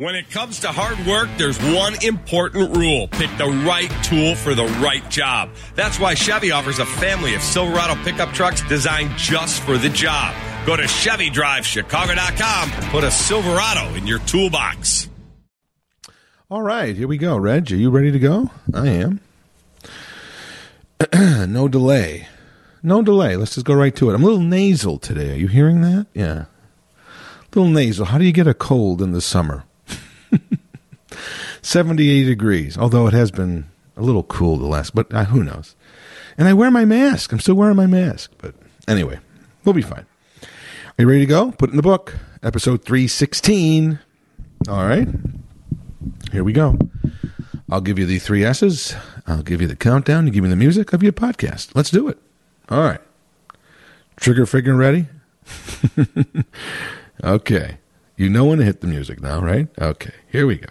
When it comes to hard work, there's one important rule. Pick the right tool for the right job. That's why Chevy offers a family of Silverado pickup trucks designed just for the job. Go to ChevyDriveChicago.com and put a Silverado in your toolbox. All right, here we go. Reg, are you ready to go? I am. no delay. No delay. Let's just go right to it. I'm a little nasal today. Are you hearing that? Yeah. A little nasal. How do you get a cold in the summer? 78 degrees, although it has been a little cool the last, but uh, who knows? And I wear my mask. I'm still wearing my mask. But anyway, we'll be fine. Are you ready to go? Put in the book. Episode 316. All right. Here we go. I'll give you the three S's. I'll give you the countdown. You give me the music. of your podcast. Let's do it. All right. Trigger finger ready? okay. You know when to hit the music now, right? Okay. Here we go.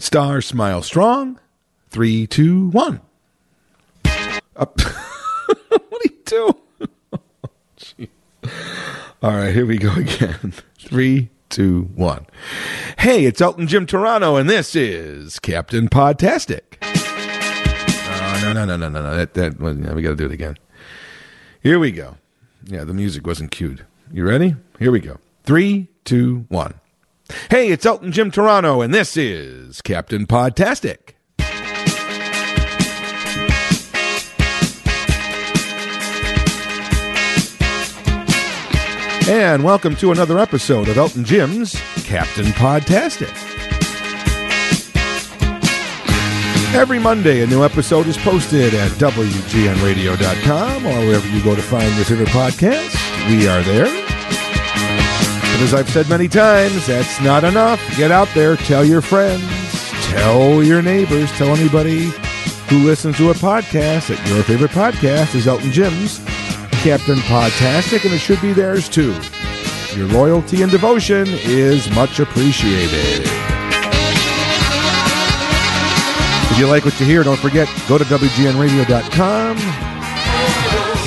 Star Smile Strong. Three, two, one. Up. what do you do? All right, here we go again. Three, two, one. Hey, it's Elton Jim Toronto, and this is Captain Podtastic. Oh, no, no, no, no, no, no. That, that, yeah, we got to do it again. Here we go. Yeah, the music wasn't cued. You ready? Here we go. Three, two, one. Hey, it's Elton Jim Toronto, and this is Captain Podtastic. And welcome to another episode of Elton Jim's Captain Podtastic. Every Monday, a new episode is posted at WGNRadio.com or wherever you go to find your favorite podcast. We are there. As I've said many times, that's not enough. Get out there, tell your friends, tell your neighbors, tell anybody who listens to a podcast that your favorite podcast is Elton Jim's Captain Podtastic, and it should be theirs too. Your loyalty and devotion is much appreciated. If you like what you hear, don't forget, go to WGNradio.com,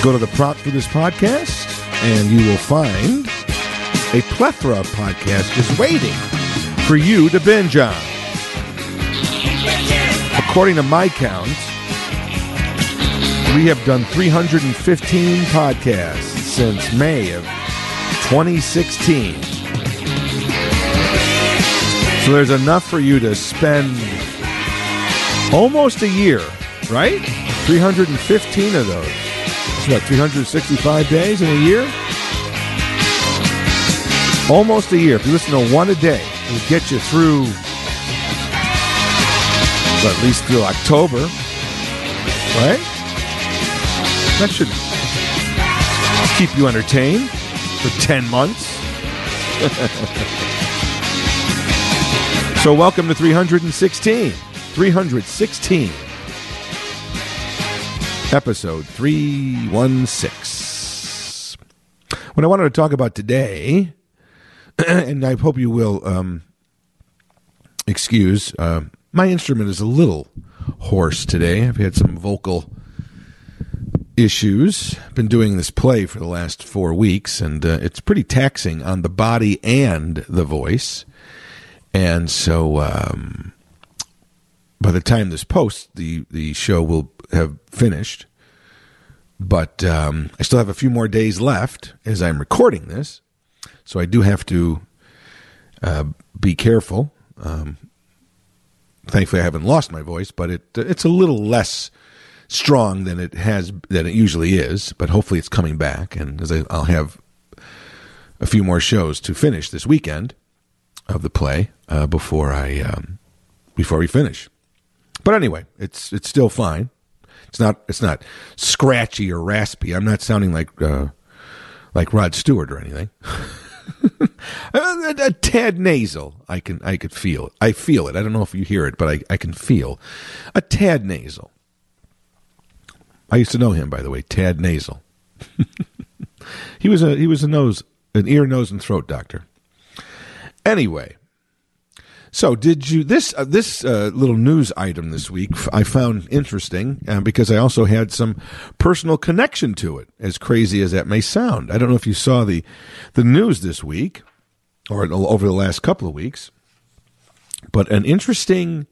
go to the prompt for this podcast, and you will find a plethora of podcasts just waiting for you to binge on. According to my count, we have done 315 podcasts since May of 2016. So there's enough for you to spend almost a year, right? 315 of those. It's what, 365 days in a year? Almost a year. If you listen to one a day, it'll get you through, well, at least through October, right? That should keep you entertained for 10 months. so, welcome to 316. 316. Episode 316. What I wanted to talk about today, and I hope you will um, excuse, uh, my instrument is a little hoarse today. I've had some vocal issues. Been doing this play for the last four weeks, and uh, it's pretty taxing on the body and the voice. And so, um, by the time this post, the the show will have finished. But um, I still have a few more days left as I'm recording this, so I do have to uh, be careful. Um, thankfully, I haven't lost my voice, but it it's a little less strong than it has than it usually is. But hopefully, it's coming back, and as I, I'll have a few more shows to finish this weekend of the play uh, before I um, before we finish. But anyway, it's it's still fine. It's not it's not scratchy or raspy. I'm not sounding like uh, like Rod Stewart or anything. a, a, tad nasal. I can I could feel it. I feel it. I don't know if you hear it, but I, I can feel a tad nasal. I used to know him, by the way, Tad Nasal. he was a he was a nose an ear, nose, and throat doctor. Anyway, so did you this uh, this uh, little news item this week? I found interesting uh, because I also had some personal connection to it. As crazy as that may sound, I don't know if you saw the the news this week or over the last couple of weeks. But an interesting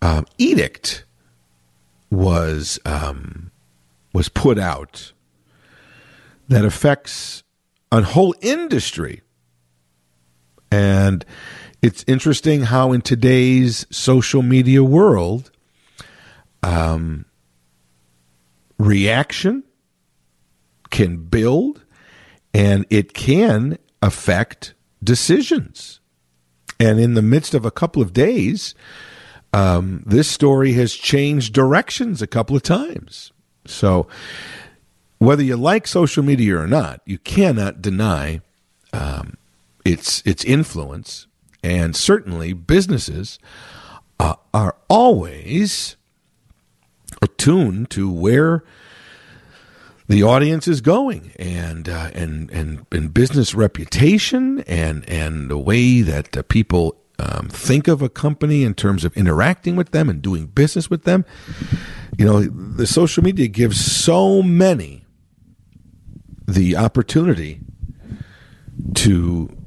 um, edict was um, was put out that affects a whole industry, and it's interesting how in today's social media world, um, reaction can build and it can affect decisions. And in the midst of a couple of days, um, this story has changed directions a couple of times. So, whether you like social media or not, you cannot deny um, its its influence, and certainly businesses uh, are always attuned to where the audience is going and uh, and and and business reputation and and the way that uh, people um, think of a company in terms of interacting with them and doing business with them. You know, the social media gives so many the opportunity to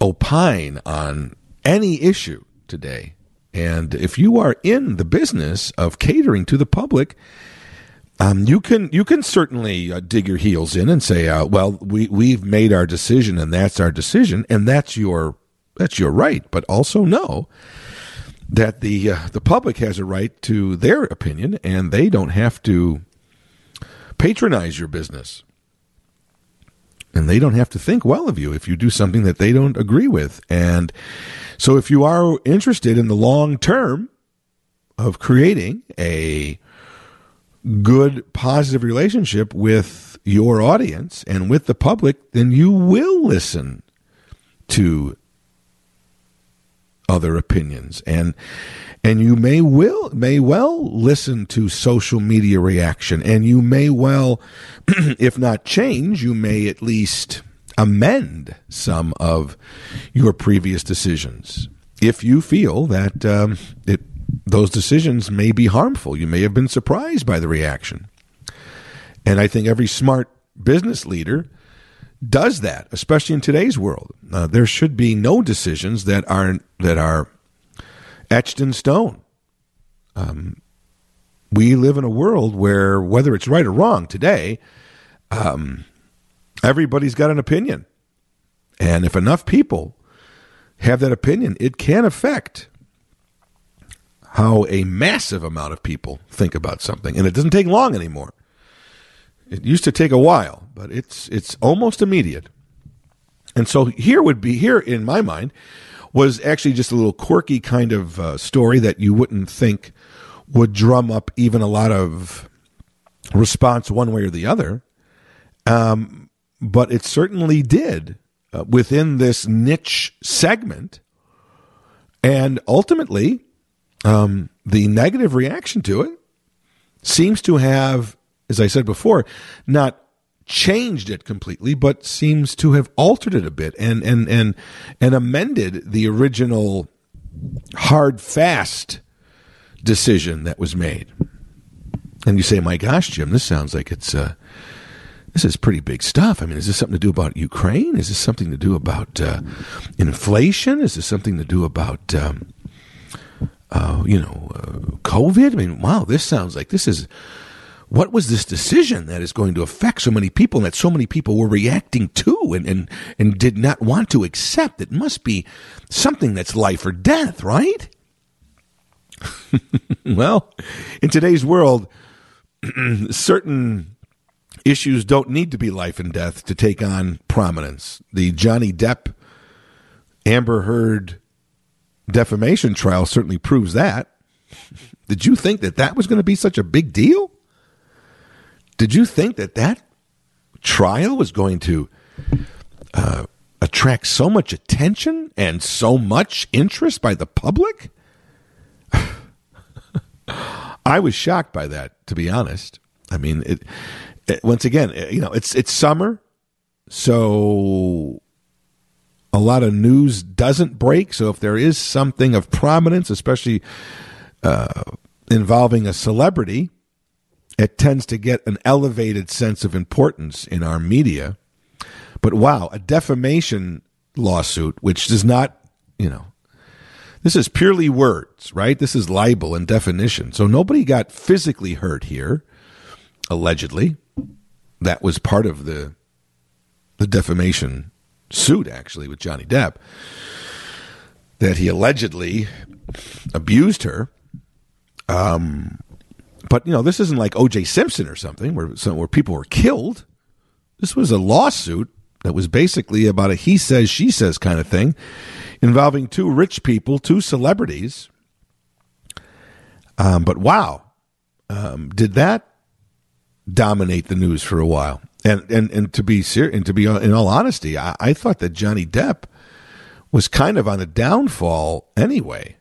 opine on any issue today. And if you are in the business of catering to the public, um, you can you can certainly uh, dig your heels in and say, uh, "Well, we we've made our decision, and that's our decision, and that's your that's your right." But also know that the uh, the public has a right to their opinion, and they don't have to patronize your business, and they don't have to think well of you if you do something that they don't agree with. And so, if you are interested in the long term of creating a good, positive relationship with your audience and with the public, then you will listen to other opinions and and you may will may well listen to social media reaction and you may well if not change you may at least amend some of your previous decisions if you feel that um, it those decisions may be harmful. You may have been surprised by the reaction. And I think every smart business leader does that, especially in today's world. Uh, there should be no decisions that are that are etched in stone. Um, we live in a world where, whether it's right or wrong today, um, everybody's got an opinion, and if enough people have that opinion, it can affect how a massive amount of people think about something, and it doesn't take long anymore. It used to take a while, but it's it's almost immediate. And so here would be here in my mind was actually just a little quirky kind of uh, story that you wouldn't think would drum up even a lot of response one way or the other. Um, but it certainly did uh, within this niche segment. And ultimately, um, the negative reaction to it seems to have, as I said before, not changed it completely, but seems to have altered it a bit and and and and amended the original hard fast decision that was made. And you say, "My gosh, Jim, this sounds like it's uh, this is pretty big stuff. I mean, is this something to do about Ukraine? Is this something to do about uh, inflation? Is this something to do about um, uh, you know, uh, COVID. I mean, wow, this sounds like this is what was this decision that is going to affect so many people and that so many people were reacting to and, and, and did not want to accept? It must be something that's life or death, right? well, in today's world, certain issues don't need to be life and death to take on prominence. The Johnny Depp Amber Heard defamation trial certainly proves that. Did you think that that was going to be such a big deal? Did you think that that trial was going to uh, attract so much attention and so much interest by the public? I was shocked by that, to be honest. I mean, it, it, once again, you know, it's it's summer, so a lot of news doesn't break. So if there is something of prominence, especially uh, involving a celebrity, it tends to get an elevated sense of importance in our media. But wow, a defamation lawsuit, which does not, you know, this is purely words, right? This is libel and definition. So nobody got physically hurt here, allegedly. That was part of the the defamation suit, actually, with Johnny Depp, that he allegedly abused her. Um, but you know, this isn't like O.J. Simpson or something where where people were killed. This was a lawsuit that was basically about a he says she says kind of thing involving two rich people, two celebrities. Um, but wow, um, did that dominate the news for a while? And and and to be ser- and to be in all honesty, I, I thought that Johnny Depp was kind of on a downfall anyway,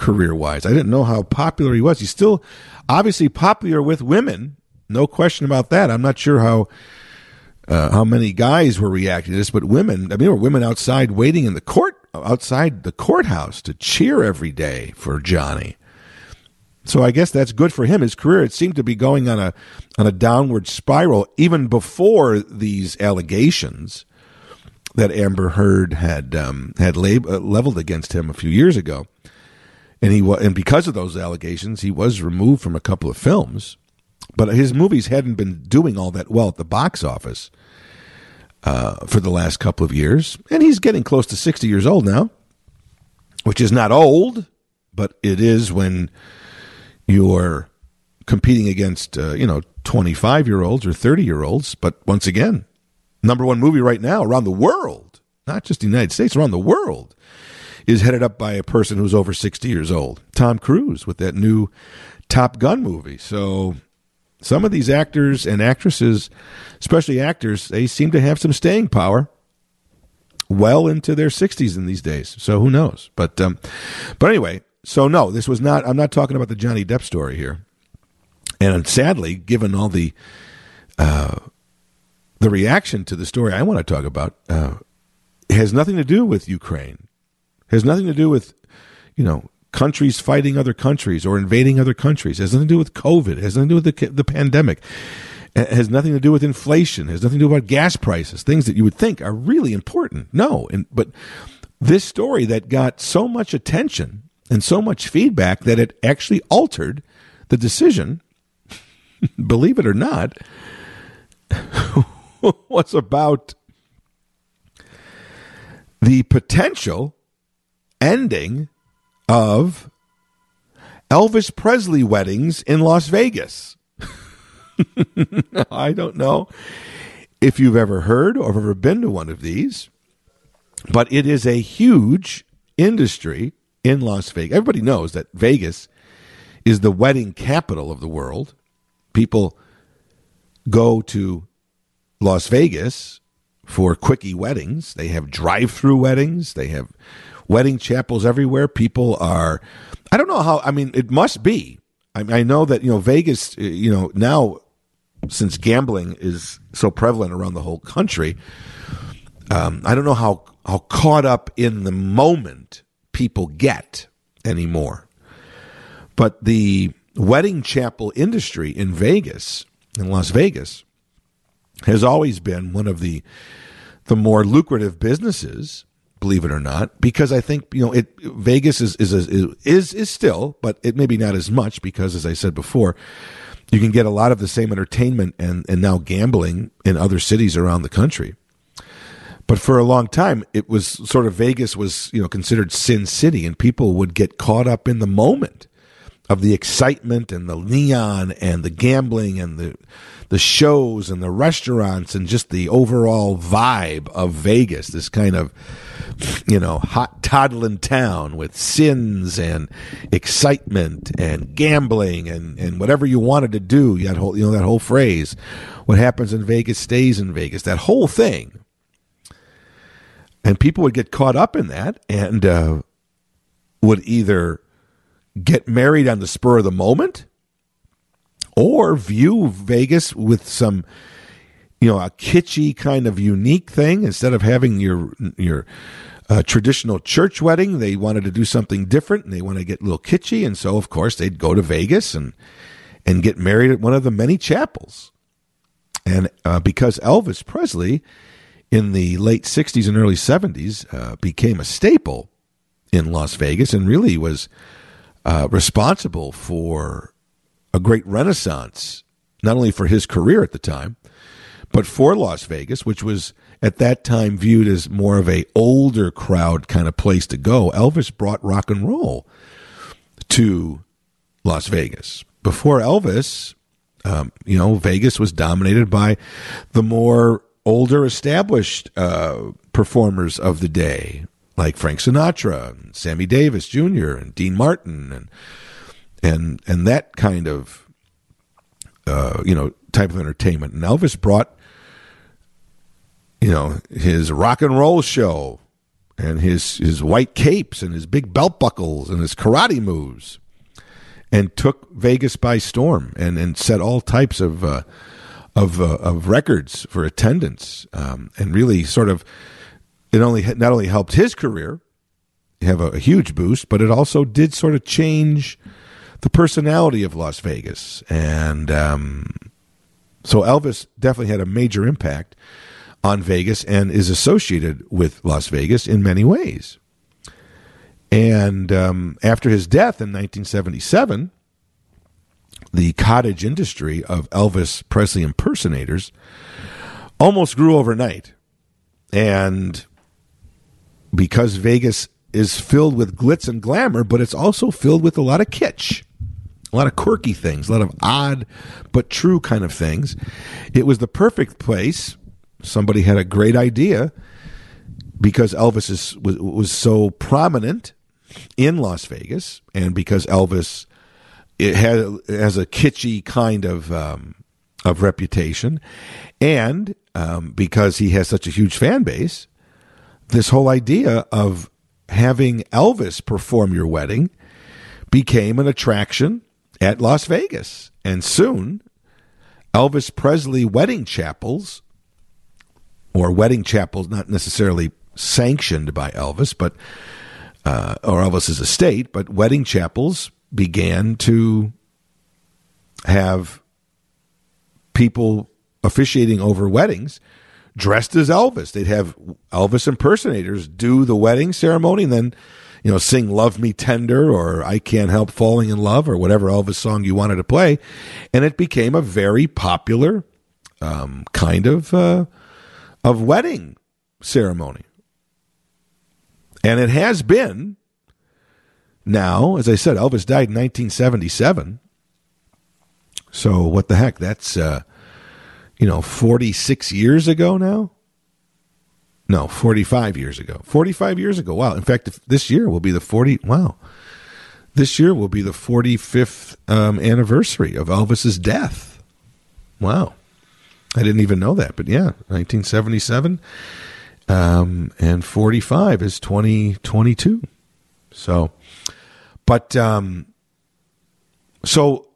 career wise. I didn't know how popular he was. He's still obviously popular with women, no question about that. I'm not sure how uh, how many guys were reacting to this, but women. I mean, there were women outside waiting in the court outside the courthouse to cheer every day for Johnny. So I guess that's good for him. His career it seemed to be going on a on a downward spiral even before these allegations that Amber Heard had um, had lab- uh, leveled against him a few years ago, and he was and because of those allegations, he was removed from a couple of films. But his movies hadn't been doing all that well at the box office uh, for the last couple of years, and he's getting close to sixty years old now, which is not old, but it is when you're competing against uh, you know 25 year olds or 30 year olds but once again number one movie right now around the world not just the united states around the world is headed up by a person who's over 60 years old tom cruise with that new top gun movie so some of these actors and actresses especially actors they seem to have some staying power well into their 60s in these days so who knows but um, but anyway so no, this was not. I'm not talking about the Johnny Depp story here. And sadly, given all the uh, the reaction to the story I want to talk about, uh, has nothing to do with Ukraine. Has nothing to do with you know countries fighting other countries or invading other countries. It has nothing to do with COVID. It has nothing to do with the the pandemic. It has nothing to do with inflation. It has nothing to do about gas prices. Things that you would think are really important. No, and but this story that got so much attention and so much feedback that it actually altered the decision, believe it or not, was about the potential ending of Elvis Presley weddings in Las Vegas. I don't know if you've ever heard or ever been to one of these, but it is a huge industry in Las Vegas. Everybody knows that Vegas is the wedding capital of the world. People go to Las Vegas for quickie weddings. They have drive-through weddings. They have wedding chapels everywhere. People are I don't know how I mean it must be. I, mean, I know that you know Vegas you know now since gambling is so prevalent around the whole country um, I don't know how how caught up in the moment people get anymore. But the wedding chapel industry in Vegas, in Las Vegas, has always been one of the the more lucrative businesses, believe it or not, because I think you know it. Vegas is is is is still, but it maybe not as much because, as I said before, you can get a lot of the same entertainment and and now gambling in other cities around the country. But for a long time, it was sort of Vegas was, you know, considered Sin City, and people would get caught up in the moment of the excitement and the neon and the gambling and the the shows and the restaurants and just the overall vibe of Vegas. This kind of you know hot toddling town with sins and excitement and gambling and and whatever you wanted to do. That whole you know that whole phrase, what happens in Vegas stays in Vegas. That whole thing and people would get caught up in that and uh, would either get married on the spur of the moment? Or view Vegas with some you know a kitschy kind of unique thing? Instead of having your your uh, traditional church wedding they wanted to do something different and they want to get a little kitschy. And so of course they'd go to Vegas and and get married at one of the many chapels. And uh, because Elvis Presley in the late 60s and early 70s uh, became a staple in Las Vegas and really was uh, responsible for a great renaissance, not only for his career at the time, but for Las Vegas, which was at that time viewed as more of a older crowd kind of place to go. Elvis brought rock and roll to Las Vegas. Before Elvis, um, you know, Vegas was dominated by the more older, established uh, performers of the day, like Frank Sinatra, and Sammy Davis Jr., and Dean Martin, and and and that kind of uh, you know type of entertainment. And Elvis brought you know his rock and roll show and his his white capes and his big belt buckles and his karate moves and took Vegas by storm and, and set all types of uh, of uh, of records for attendance um, and really sort of it only not only helped his career have a, a, huge boost, but it also did sort of change the personality of Las Vegas and um, so Elvis definitely had a major impact on Vegas and is associated with Las Vegas in many ways. And um, after his death in 1977, the cottage industry of Elvis Presley impersonators almost grew overnight. And because Vegas is filled with glitz and glamour, but it's also filled with a lot of kitsch, a lot of quirky things, a lot of odd but true kind of things. It was the perfect place. Somebody had a great idea because Elvis is, was, was so prominent in Las Vegas, and because Elvis it has, has a kitschy kind of um, of reputation, and um, because he has such a huge fan base, this whole idea of having Elvis perform your wedding became an attraction at Las Vegas, and soon Elvis Presley wedding chapels, or wedding chapels not necessarily sanctioned by Elvis, but uh, or Elvis's estate, but wedding chapels began to have people officiating over weddings dressed as Elvis. They'd have Elvis impersonators do the wedding ceremony and then, you know, sing Love Me Tender or I Can't Help Falling in Love or whatever Elvis song you wanted to play. And it became a very popular um, kind of, uh, of wedding ceremony. And it has been now, as I said, Elvis died in 1977. So what the heck? That's, uh, you know, 46 years ago now? No, 45 years ago. 45 years ago. Wow. In fact, this year will be the 40. Wow. This year will be the 45th um, anniversary of Elvis's death. Wow. I didn't even know that, but yeah, 1977 um, and 45 is 2022. So, but um, so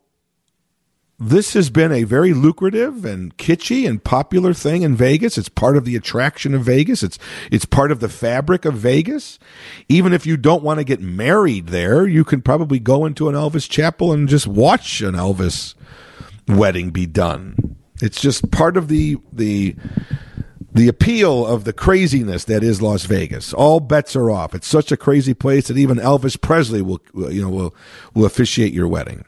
this has been a very lucrative and kitschy and popular thing in Vegas. It's part of the attraction of Vegas. It's it's part of the fabric of Vegas. Even if you don't want to get married there, you can probably go into an Elvis chapel and just watch an Elvis wedding be done. It's just part of the the the appeal of the craziness that is Las Vegas. All bets are off. It's such a crazy place that even Elvis Presley will, you know, will will officiate your wedding.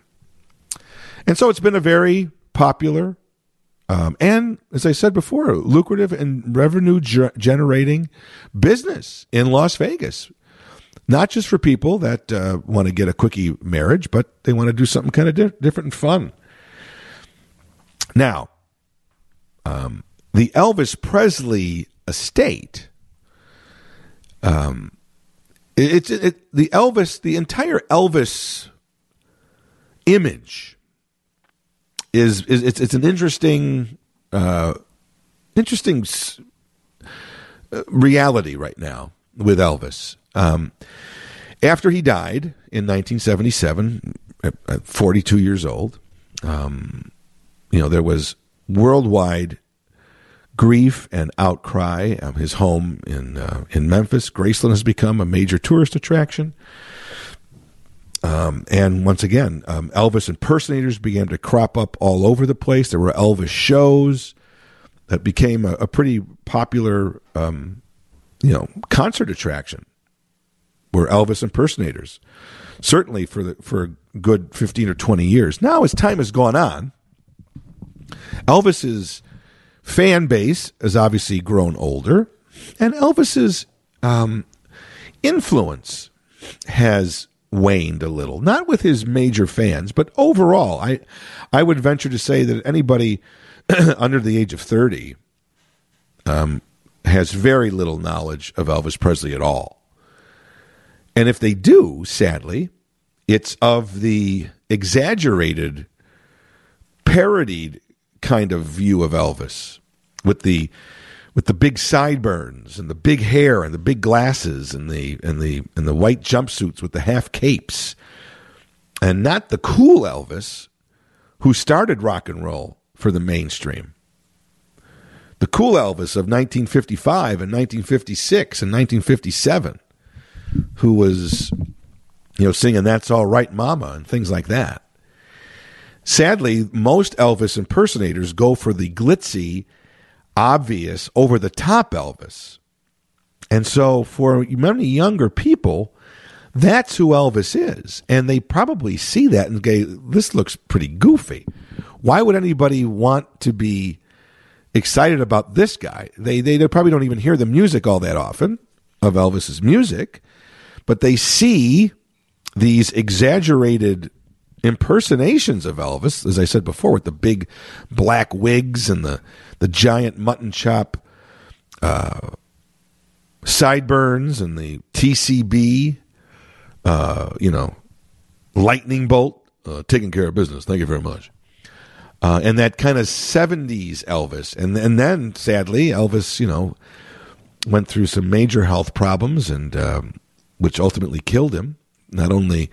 And so it's been a very popular um, and, as I said before, lucrative and revenue ge- generating business in Las Vegas. Not just for people that uh, want to get a quickie marriage, but they want to do something kind of di- different and fun. Now, um, the Elvis Presley estate. Um, it's it, it, the Elvis, the entire Elvis image is is it's it's an interesting, uh, interesting uh, reality right now with Elvis. Um, after he died in 1977, at 42 years old, um, you know there was worldwide grief and outcry. Um, his home in uh, in Memphis, Graceland, has become a major tourist attraction. Um, and once again, um, Elvis impersonators began to crop up all over the place. There were Elvis shows that became a, a pretty popular, um, you know, concert attraction were Elvis impersonators, certainly for the for a good fifteen or twenty years. Now, as time has gone on, Elvis's fan base has obviously grown older, and Elvis's um, influence has waned a little. Not with his major fans, but overall, I I would venture to say that anybody under the age of thirty um, has very little knowledge of Elvis Presley at all. And if they do, sadly, it's of the exaggerated, parodied kind of view of Elvis with the with the big sideburns and the big hair and the big glasses and the and the and the white jumpsuits with the half capes and not the cool Elvis who started rock and roll for the mainstream. The cool Elvis of 1955 and 1956 and 1957 who was you know singing that's all right mama and things like that. Sadly, most Elvis impersonators go for the glitzy obvious, over the top Elvis. And so for many younger people, that's who Elvis is. And they probably see that and go, this looks pretty goofy. Why would anybody want to be excited about this guy? They, they, they probably don't even hear the music all that often of Elvis's music, but they see these exaggerated impersonations of Elvis, as I said before, with the big black wigs and the the giant mutton chop uh, sideburns and the TCB, uh, you know, lightning bolt, uh, taking care of business. Thank you very much. Uh, and that kind of 70s Elvis. And, and then, sadly, Elvis, you know, went through some major health problems, and um, which ultimately killed him. Not only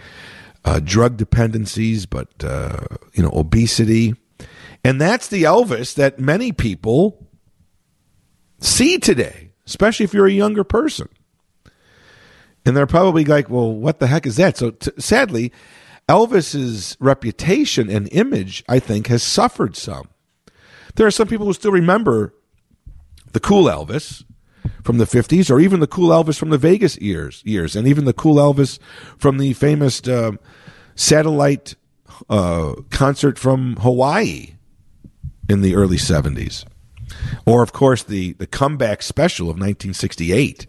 uh, drug dependencies, but, uh, you know, obesity and that's the Elvis that many people see today, especially if you're a younger person. And they're probably like, well, what the heck is that? So t- sadly, Elvis's reputation and image, I think, has suffered some. There are some people who still remember the cool Elvis from the 50s, or even the cool Elvis from the Vegas years, years and even the cool Elvis from the famous uh, satellite uh, concert from Hawaii in the early 70s. Or, of course, the, the comeback special of 1968,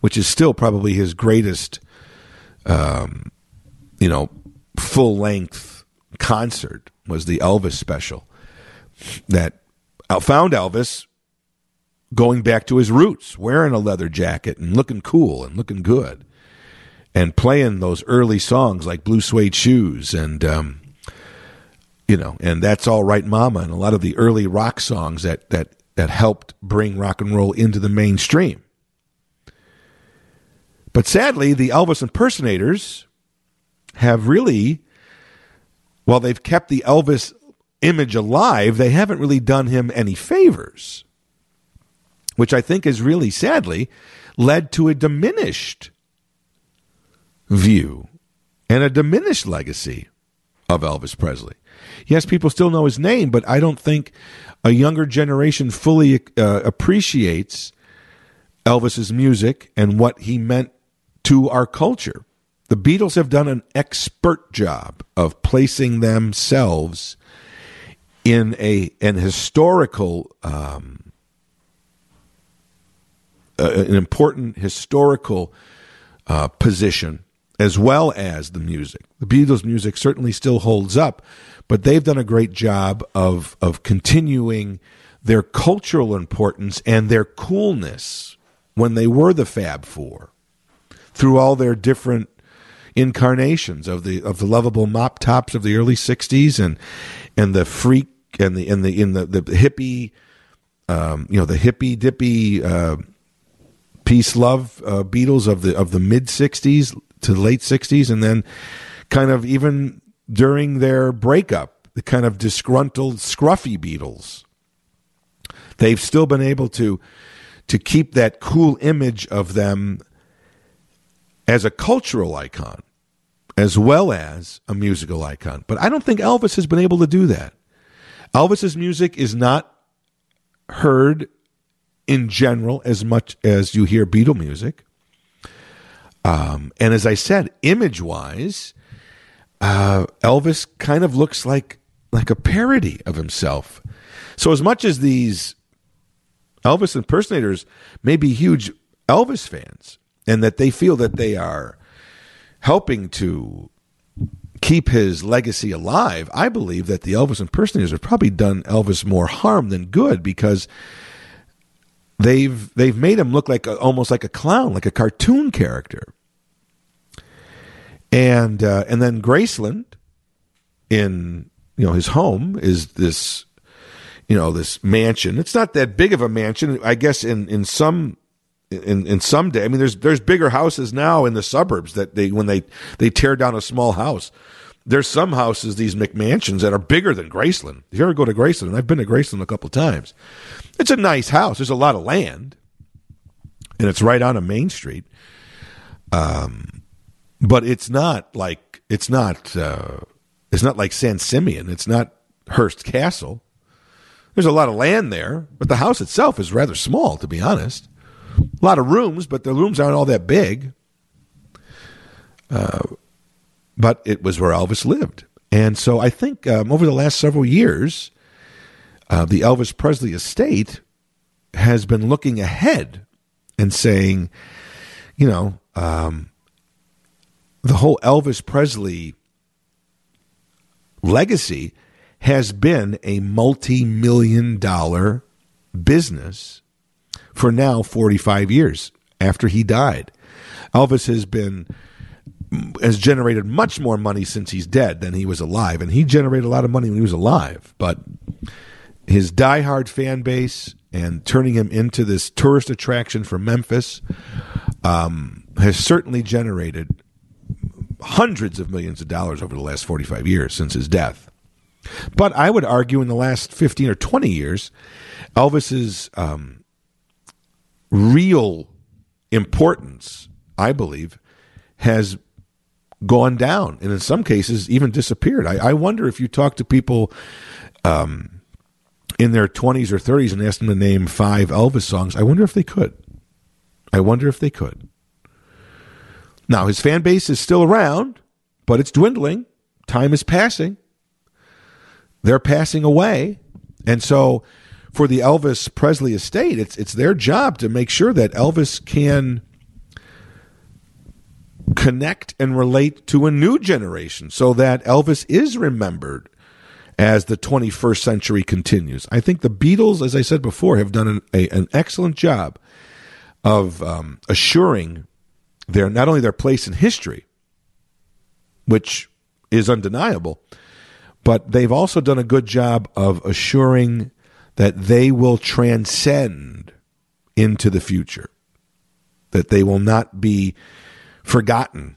which is still probably his greatest, um, you know, full length concert, was the Elvis special that found Elvis going back to his roots, wearing a leather jacket and looking cool and looking good, and playing those early songs like Blue Suede Shoes and um, you know, and that's all right, Mama, and a lot of the early rock songs that that that helped bring rock and roll into the mainstream. But sadly, the Elvis impersonators have really, while they've kept the Elvis image alive, they haven't really done him any favors, which I think has really sadly led to a diminished view and a diminished legacy of Elvis Presley. Yes, people still know his name, but I don't think a younger generation fully uh, appreciates Elvis's music and what he meant to our culture. The Beatles have done an expert job of placing themselves in a an historical um, uh, an important historical uh, position as well as the music. The Beatles' music certainly still holds up, but they've done a great job of of continuing their cultural importance and their coolness when they were the Fab Four through all their different incarnations of the of the lovable mop tops of the early '60s and and the freak and the and the in the the hippie um, you know the hippie dippy uh, peace love uh, Beatles of the of the mid '60s to the late '60s, and then kind of even during their breakup, the kind of disgruntled, scruffy Beatles. They've still been able to to keep that cool image of them as a cultural icon as well as a musical icon. But I don't think Elvis has been able to do that. Elvis's music is not heard in general as much as you hear Beatle music. Um, and as I said, image wise, uh, Elvis kind of looks like like a parody of himself. So as much as these Elvis impersonators may be huge Elvis fans, and that they feel that they are helping to keep his legacy alive, I believe that the Elvis impersonators have probably done Elvis more harm than good because they've they've made him look like a, almost like a clown, like a cartoon character. And uh, and then Graceland, in you know his home is this, you know this mansion. It's not that big of a mansion, I guess. In in some in in some day, I mean, there's there's bigger houses now in the suburbs that they when they they tear down a small house. There's some houses, these McMansions, that are bigger than Graceland. If you ever go to Graceland, and I've been to Graceland a couple of times, it's a nice house. There's a lot of land, and it's right on a main street. Um, but it's not like it's not uh, it's not like San Simeon. It's not Hearst Castle. There's a lot of land there, but the house itself is rather small, to be honest. A lot of rooms, but the rooms aren't all that big. Uh, but it was where Elvis lived. And so I think um, over the last several years, uh, the Elvis Presley estate has been looking ahead and saying, you know, um, the whole Elvis Presley legacy has been a multi million dollar business for now 45 years after he died. Elvis has been has generated much more money since he's dead than he was alive and he generated a lot of money when he was alive, but his diehard fan base and turning him into this tourist attraction for Memphis um, has certainly generated hundreds of millions of dollars over the last 45 years since his death. But I would argue in the last 15 or 20 years, Elvis's um, real importance, I believe, has gone down and in some cases even disappeared. I, I wonder if you talk to people um, in their 20s or 30s and ask them to name five Elvis songs, I wonder if they could. I wonder if they could. Now, his fan base is still around, but it's dwindling. Time is passing. They're passing away. And so for the Elvis Presley estate, it's it's their job to make sure that Elvis can connect and relate to a new generation so that Elvis is remembered as the 21st century continues. I think the Beatles, as I said before, have done an, a, an excellent job of um, assuring their not only their place in history, which is undeniable, but they've also done a good job of assuring that they will transcend into the future, that they will not be forgotten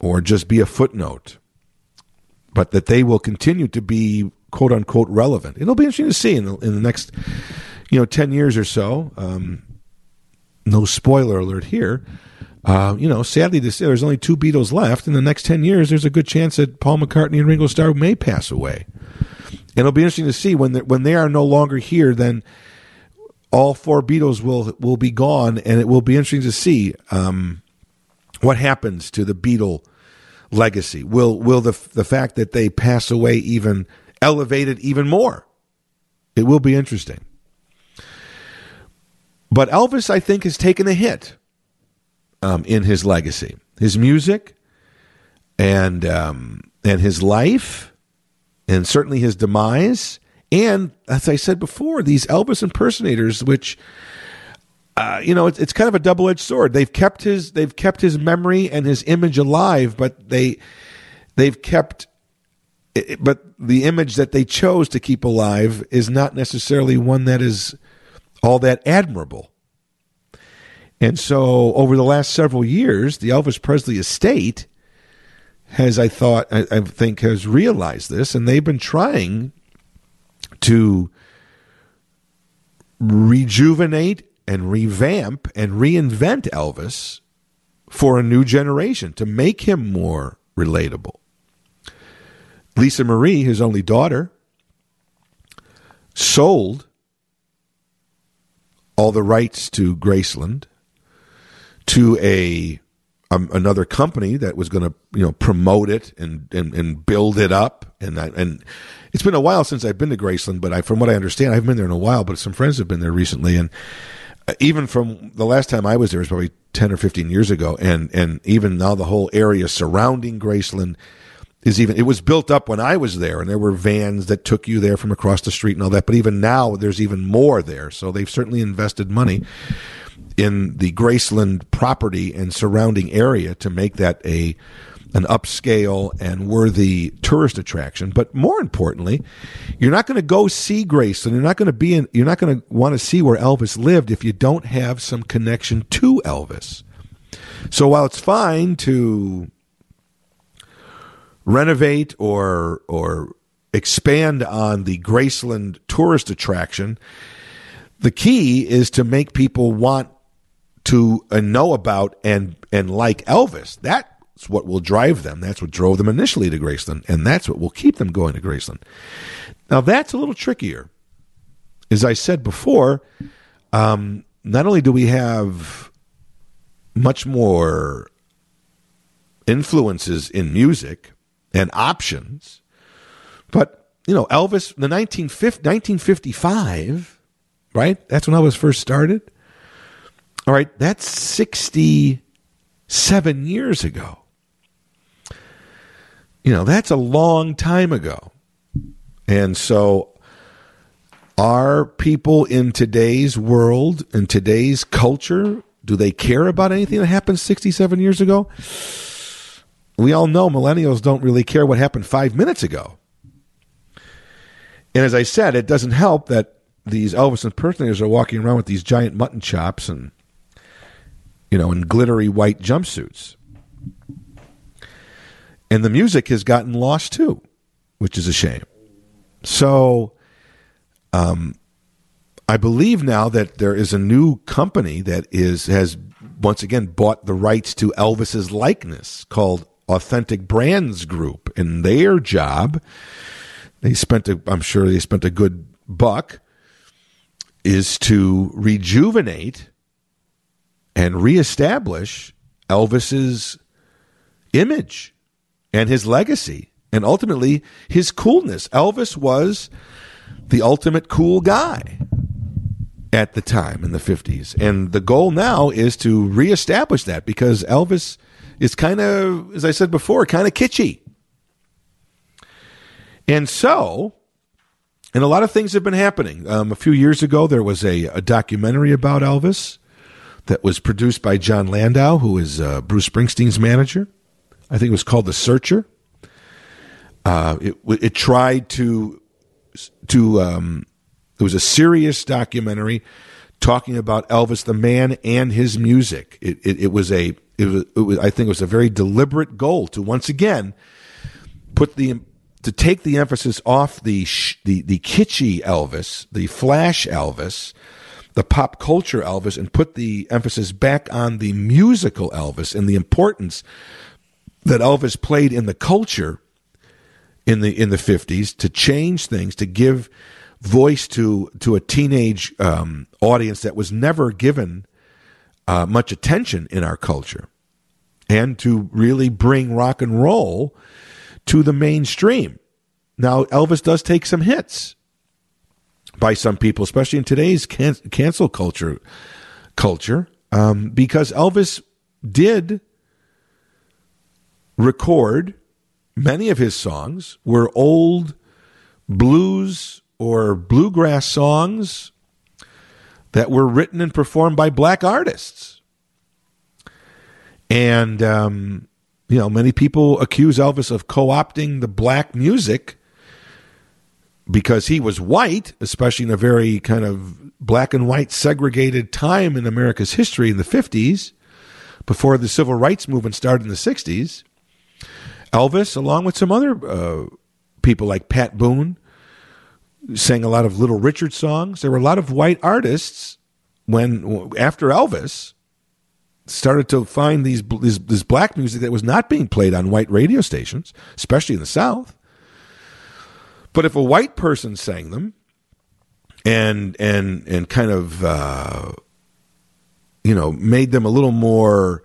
or just be a footnote, but that they will continue to be quote unquote relevant. It'll be interesting to see in the, in the next, you know, 10 years or so. Um, no spoiler alert here. Uh, you know, sadly say, there's only two Beatles left. In the next 10 years, there's a good chance that Paul McCartney and Ringo Starr may pass away. And it'll be interesting to see when when they are no longer here, then all four Beatles will will be gone, and it will be interesting to see um, what happens to the Beatle legacy. Will will the the fact that they pass away even elevate it even more? It will be interesting. But Elvis, I think, has taken a hit um, in his legacy, his music, and um, and his life, and certainly his demise. And as I said before, these Elvis impersonators, which uh, you know, it's, it's kind of a double edged sword. They've kept his they've kept his memory and his image alive, but they they've kept but the image that they chose to keep alive is not necessarily one that is all that admirable. And so, over the last several years, the Elvis Presley estate has, I thought, I, I think, has realized this, and they've been trying to rejuvenate and revamp and reinvent Elvis for a new generation to make him more relatable. Lisa Marie, his only daughter, sold all the rights to Graceland to a um, another company that was going to you know promote it and, and and build it up and I, and it's been a while since I've been to Graceland but I from what I understand I haven't been there in a while but some friends have been there recently and even from the last time I was there was probably 10 or 15 years ago and and even now the whole area surrounding Graceland is even it was built up when I was there and there were vans that took you there from across the street and all that but even now there's even more there. So they've certainly invested money in the Graceland property and surrounding area to make that a an upscale and worthy tourist attraction. But more importantly, you're not going to go see Graceland. You're not going to be in. You're not going to want to see where Elvis lived if you don't have some connection to Elvis. So while it's fine to renovate or or expand on the Graceland tourist attraction, the key is to make people want to uh, know about and and like Elvis. That's what will drive them. That's what drove them initially to Graceland, and that's what will keep them going to Graceland. Now that's a little trickier. As I said before, um, not only do we have much more influences in music and options, but you know Elvis, the 1955, right? That's when Elvis first started all right, that's 67 years ago. You know, that's a long time ago. And so are people in today's world, in today's culture, do they care about anything that happened 67 years ago? We all know millennials don't really care what happened five minutes ago. And as I said, it doesn't help that these Elvis impersonators are walking around with these giant mutton chops and you know, in glittery white jumpsuits. And the music has gotten lost too, which is a shame. So, um, I believe now that there is a new company that is has once again bought the rights to Elvis's likeness called Authentic Brands Group, and their job they spent a, I'm sure they spent a good buck is to rejuvenate and reestablish Elvis's image and his legacy and ultimately his coolness. Elvis was the ultimate cool guy at the time in the 50s. And the goal now is to reestablish that because Elvis is kind of, as I said before, kind of kitschy. And so, and a lot of things have been happening. Um, a few years ago, there was a, a documentary about Elvis that was produced by Jon Landau, who is uh, Bruce Springsteen's manager. I think it was called The Searcher. Uh, it, it tried to to um, it was a serious documentary talking about Elvis the man and his music. It, it, it was a it was, it was I think it was a very deliberate goal to once again put the to take the emphasis off the the the kitschy Elvis, the flash Elvis, the pop culture Elvis and put the emphasis back on the musical Elvis and the importance that Elvis played in the culture in the in the 50s to change things to give voice to to a teenage um, audience that was never given uh, much attention in our culture and to really bring rock and roll to the mainstream. Now Elvis does take some hits by some people, especially in today's can- cancel culture culture, um, because Elvis did record many of his songs were old blues or bluegrass songs that were written and performed by black artists. And, um, you know, many people accuse Elvis of co opting the black music because he was white, especially in a very kind of black and white segregated time in America's history in the 50s, before the civil rights movement started in the 60s. Elvis, along with some other uh, people like Pat Boone, sang a lot of Little Richard songs. There were a lot of white artists when, after Elvis, started to find these this, this black music that was not being played on white radio stations, especially in the South. But if a white person sang them and and and kind of uh, you know made them a little more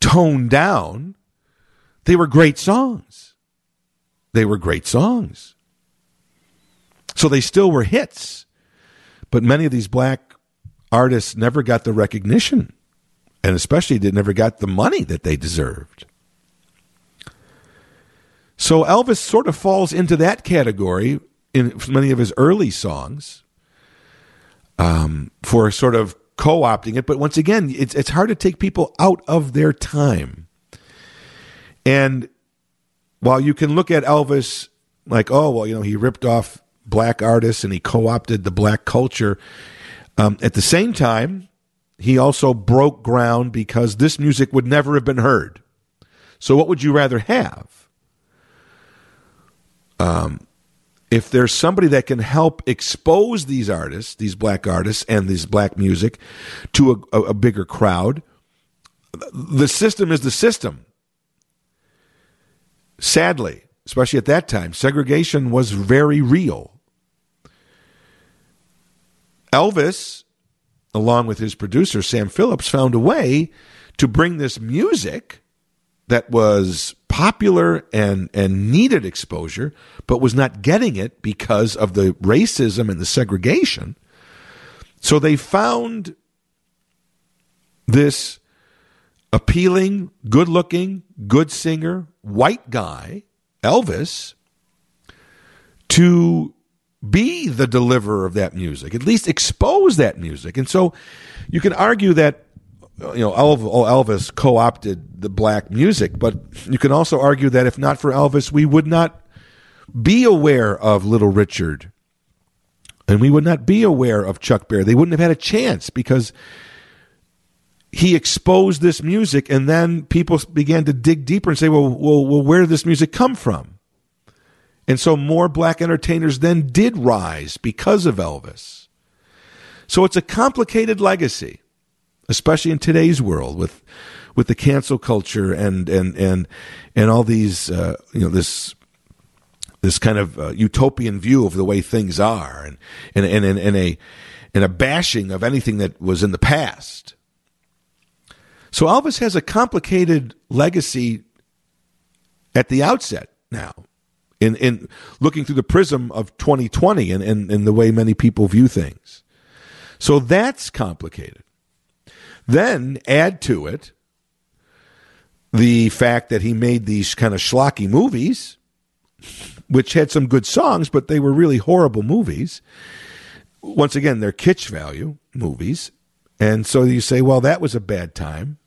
toned down, they were great songs. They were great songs. So they still were hits. But many of these black artists never got the recognition, and especially they never got the money that they deserved. So Elvis sort of falls into that category in many of his early songs um, for sort of co-opting it. But once again, it's it's hard to take people out of their time. And while you can look at Elvis like, oh well, you know, he ripped off black artists and he co-opted the black culture. Um, at the same time, he also broke ground because this music would never have been heard. So, what would you rather have? Um, if there's somebody that can help expose these artists, these black artists, and this black music to a, a, a bigger crowd, the system is the system. Sadly, especially at that time, segregation was very real. Elvis, along with his producer, Sam Phillips, found a way to bring this music that was popular and, and needed exposure, but was not getting it because of the racism and the segregation. So they found this appealing, good looking, good singer, white guy, Elvis, to be the deliverer of that music, at least expose that music. And so you can argue that you know, oh, Elvis co-opted the black music, but you can also argue that if not for Elvis, we would not be aware of Little Richard, and we would not be aware of Chuck Berry. They wouldn't have had a chance because he exposed this music, and then people began to dig deeper and say, "Well, well, well where did this music come from?" And so more black entertainers then did rise because of Elvis. So it's a complicated legacy especially in today's world with with the cancel culture and and and and all these uh, you know this this kind of uh, utopian view of the way things are and and and, and, and a and a bashing of anything that was in the past. So Elvis has a complicated legacy at the outset now in, in looking through the prism of 2020 and, and, and the way many people view things. So that's complicated. Then add to it the fact that he made these kind of schlocky movies, which had some good songs, but they were really horrible movies. Once again, they're kitsch value movies. And so you say, well, that was a bad time.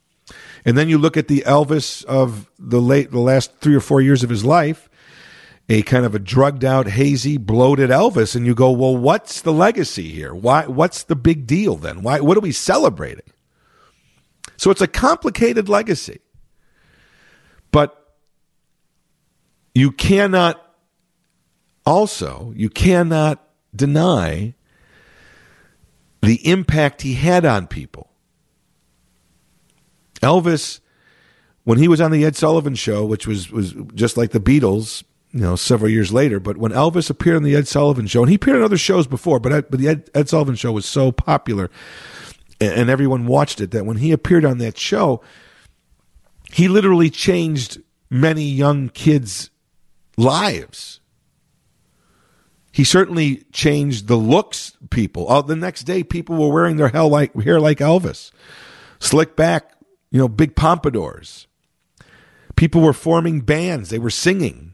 And then you look at the Elvis of the late the last three or four years of his life, a kind of a drugged out, hazy, bloated Elvis, and you go, well, what's the legacy here? Why? What's the big deal then? Why? What are we celebrating? So it's a complicated legacy. But you cannot also, you cannot deny the impact he had on people. Elvis, when he was on the Ed Sullivan show, which was, was just like the Beatles, you know, several years later, but when Elvis appeared on the Ed Sullivan show, and he appeared on other shows before, but, but the Ed, Ed Sullivan show was so popular and everyone watched it that when he appeared on that show, he literally changed many young kids' lives. He certainly changed the looks people. The next day, people were wearing their hair like, hair like Elvis, slick back, you know, big pompadours. People were forming bands. They were singing.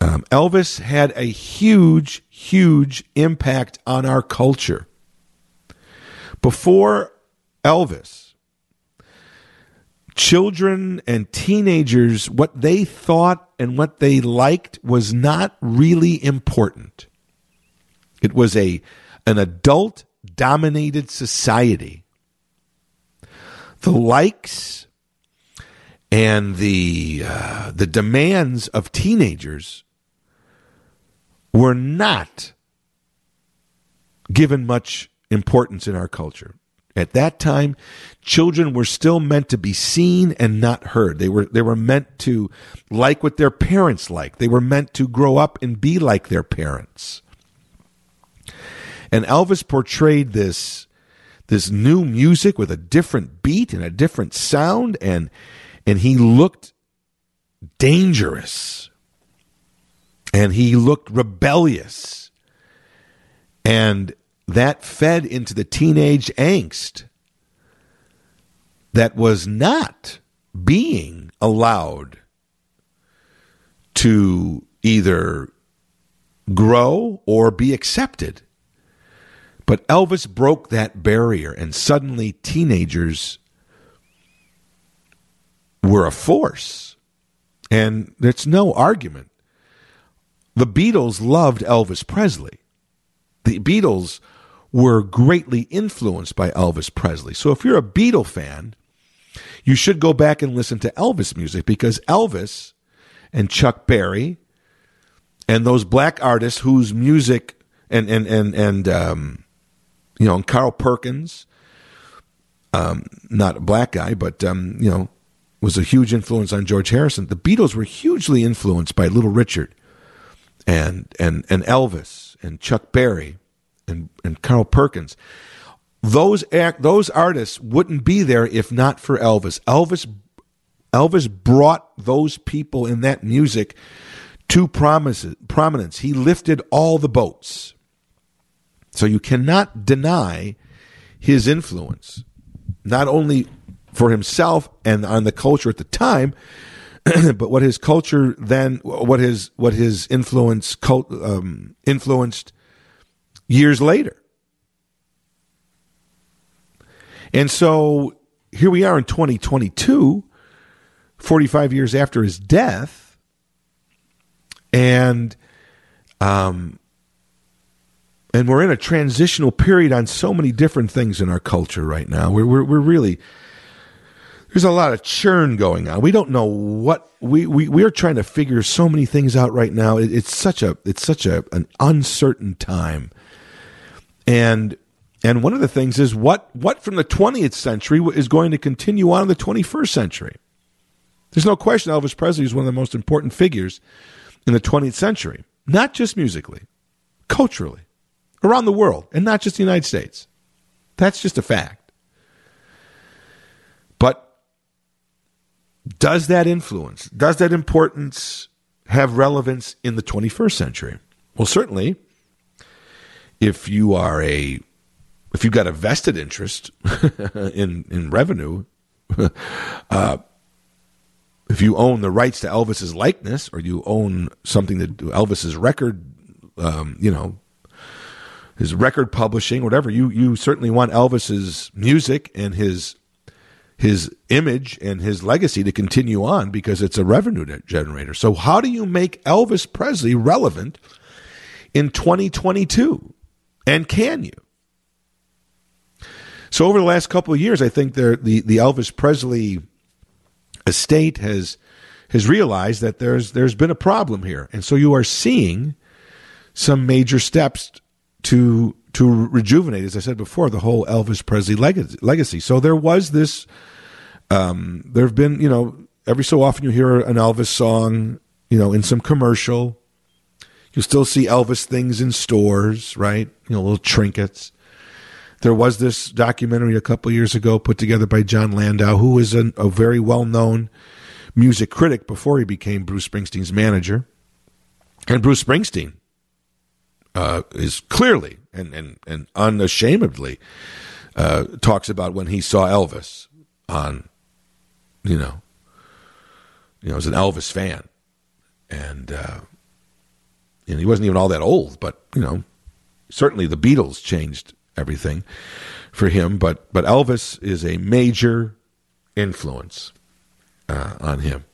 Um, Elvis had a huge, huge impact on our culture. Before Elvis, children and teenagers, what they thought and what they liked was not really important. It was a an adult dominated society. The likes and the uh, the demands of teenagers were not given much importance in our culture. At that time, children were still meant to be seen and not heard. They were they were meant to like what their parents like. They were meant to grow up and be like their parents. And Elvis portrayed this this new music with a different beat and a different sound and and he looked dangerous and he looked rebellious and that fed into the teenage angst that was not being allowed to either grow or be accepted. But Elvis broke that barrier, and suddenly teenagers were a force. And there's no argument. The Beatles loved Elvis Presley. The Beatles were greatly influenced by Elvis Presley. So if you're a Beatle fan, you should go back and listen to Elvis music because Elvis and Chuck Berry and those black artists whose music and and and and um, you know, and Carl Perkins, um, not a black guy, but um, you know, was a huge influence on George Harrison. The Beatles were hugely influenced by Little Richard and and and Elvis and Chuck Berry and and Carl Perkins. Those act those artists wouldn't be there if not for Elvis. Elvis Elvis brought those people in that music to prominence. He lifted all the boats. So you cannot deny his influence, not only for himself and on the culture at the time, but what his culture then, what his what his influence cult, um, influenced years later. And so here we are in 2022, 45 years after his death, and um, and we're in a transitional period on so many different things in our culture right now. We're we're, we're really there's a lot of churn going on. We don't know what we we we are trying to figure so many things out right now. It, it's such a it's such a an uncertain time, and and one of the things is what what from the 20th century is going to continue on in the 21st century. There's no question Elvis Presley is one of the most important figures in the 20th century, not just musically, culturally, around the world, and not just the United States. That's just a fact. But does that influence, does that importance have relevance in the 21st century? Well, certainly, if you are a if you've got a vested interest in in revenue, uh, if you own the rights to Elvis's likeness, or you own something that Elvis's record, um, you know, his record publishing, whatever, you you certainly want Elvis's music and his his image and his legacy to continue on because it's a revenue generator. So how do you make Elvis Presley relevant in 2022? And can you? So over the last couple of years, I think the the Elvis Presley estate has has realized that there's there's been a problem here, and so you are seeing some major steps to to rejuvenate, as I said before, the whole Elvis Presley legacy. So there was this. Um, there have been, you know, every so often you hear an Elvis song, you know, in some commercial. You still see Elvis things in stores, right? You know, little trinkets. There was this documentary a couple years ago put together by Jon Landau, who is an, a very well known music critic before he became Bruce Springsteen's manager. And Bruce Springsteen uh, is clearly and, and, and unashamedly uh, talks about when he saw Elvis on, you know, you know, as an Elvis fan, and uh, and he wasn't even all that old, but you know, certainly the Beatles changed everything for him. But but Elvis is a major influence uh, on him,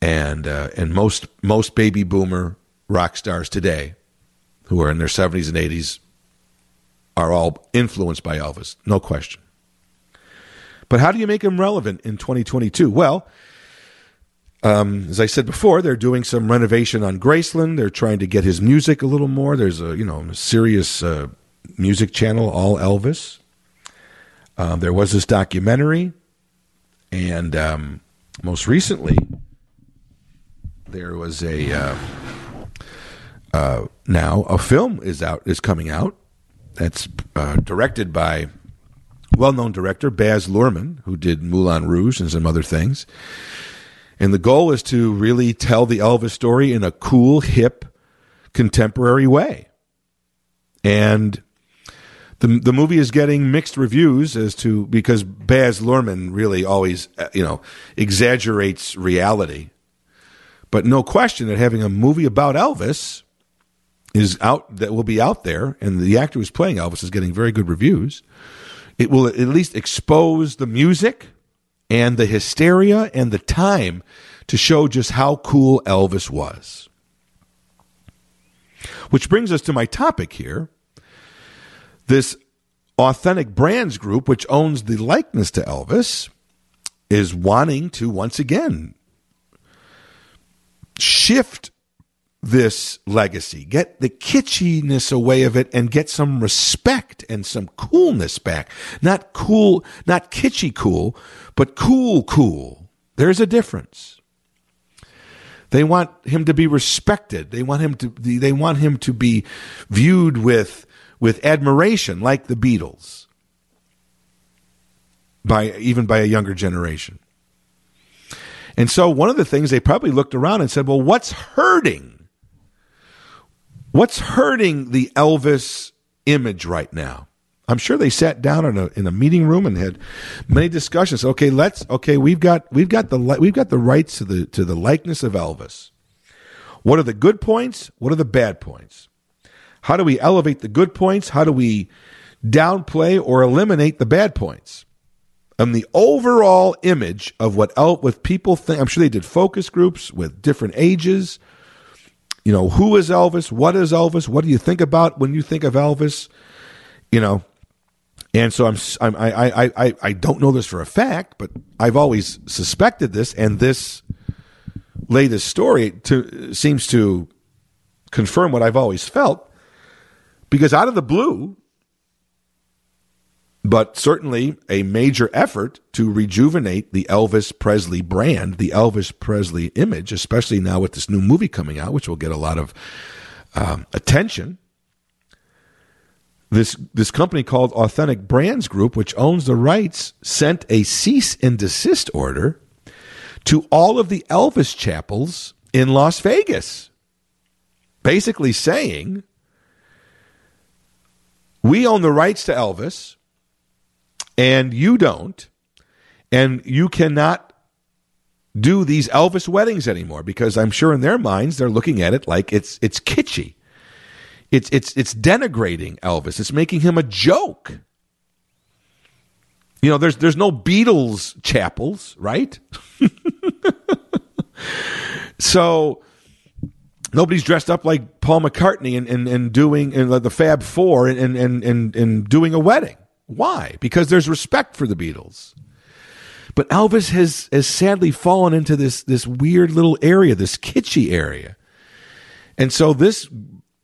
and uh, and most most baby boomer rock stars today, who are in their seventies and eighties, are all influenced by Elvis, no question. But how do you make him relevant in 2022? Well, um, as I said before, they're doing some renovation on Graceland. They're trying to get his music a little more. There's a you know Sirius uh, music channel, all Elvis. Um, there was this documentary, and um, most recently, there was a uh, uh, now a film is out is coming out. That's uh, directed by well-known director Baz Luhrmann, who did Moulin Rouge and some other things. And the goal is to really tell the Elvis story in a cool, hip, contemporary way. And the the movie is getting mixed reviews as to because Baz Luhrmann really always uh, you know exaggerates reality. But no question that having a movie about Elvis is out that will be out there, and the actor who's playing Elvis is getting very good reviews. It will at least expose the music and the hysteria and the time to show just how cool Elvis was. Which brings us to my topic here. This Authentic Brands Group, which owns the likeness to Elvis, is wanting to once again shift this legacy, get the kitschiness away of it, and get some respect and some coolness back. Not cool, not kitschy cool, but cool, cool. There's a difference. They want him to be respected. They want him to. They want him to be viewed with with admiration, like the Beatles, by even by a younger generation. And so, one of the things they probably looked around and said, "Well, what's hurting?" What's hurting the Elvis image right now? I'm sure they sat down in a in a meeting room and had many discussions. Okay, let's okay, we've got we've got the we've got the rights to the to the likeness of Elvis. What are the good points? What are the bad points? How do we elevate the good points? How do we downplay or eliminate the bad points? And the overall image of what El- what people think. I'm sure they did focus groups with different ages, you know, who is Elvis? What is Elvis? What do you think about when you think of Elvis? You know, and so I'm, I'm I, I, I, I don't know this for a fact, but I've always suspected this, and this latest story to, seems to confirm what I've always felt. Because out of the blue, but certainly a major effort to rejuvenate the Elvis Presley brand, the Elvis Presley image, especially now with this new movie coming out, which will get a lot of um, attention. This this company called Authentic Brands Group, which owns the rights, sent a cease and desist order to all of the Elvis chapels in Las Vegas, basically saying, "We own the rights to Elvis." And you don't, and you cannot do these Elvis weddings anymore because I'm sure in their minds they're looking at it like it's it's kitschy. It's it's it's denigrating Elvis. It's making him a joke. You know, there's there's no Beatles chapels, right? so nobody's dressed up like Paul McCartney and, and, and doing and the Fab Four and, and, and, and doing a wedding. Why? Because there's respect for the Beatles. But Elvis has, has sadly fallen into this, this weird little area, this kitschy area. And so this,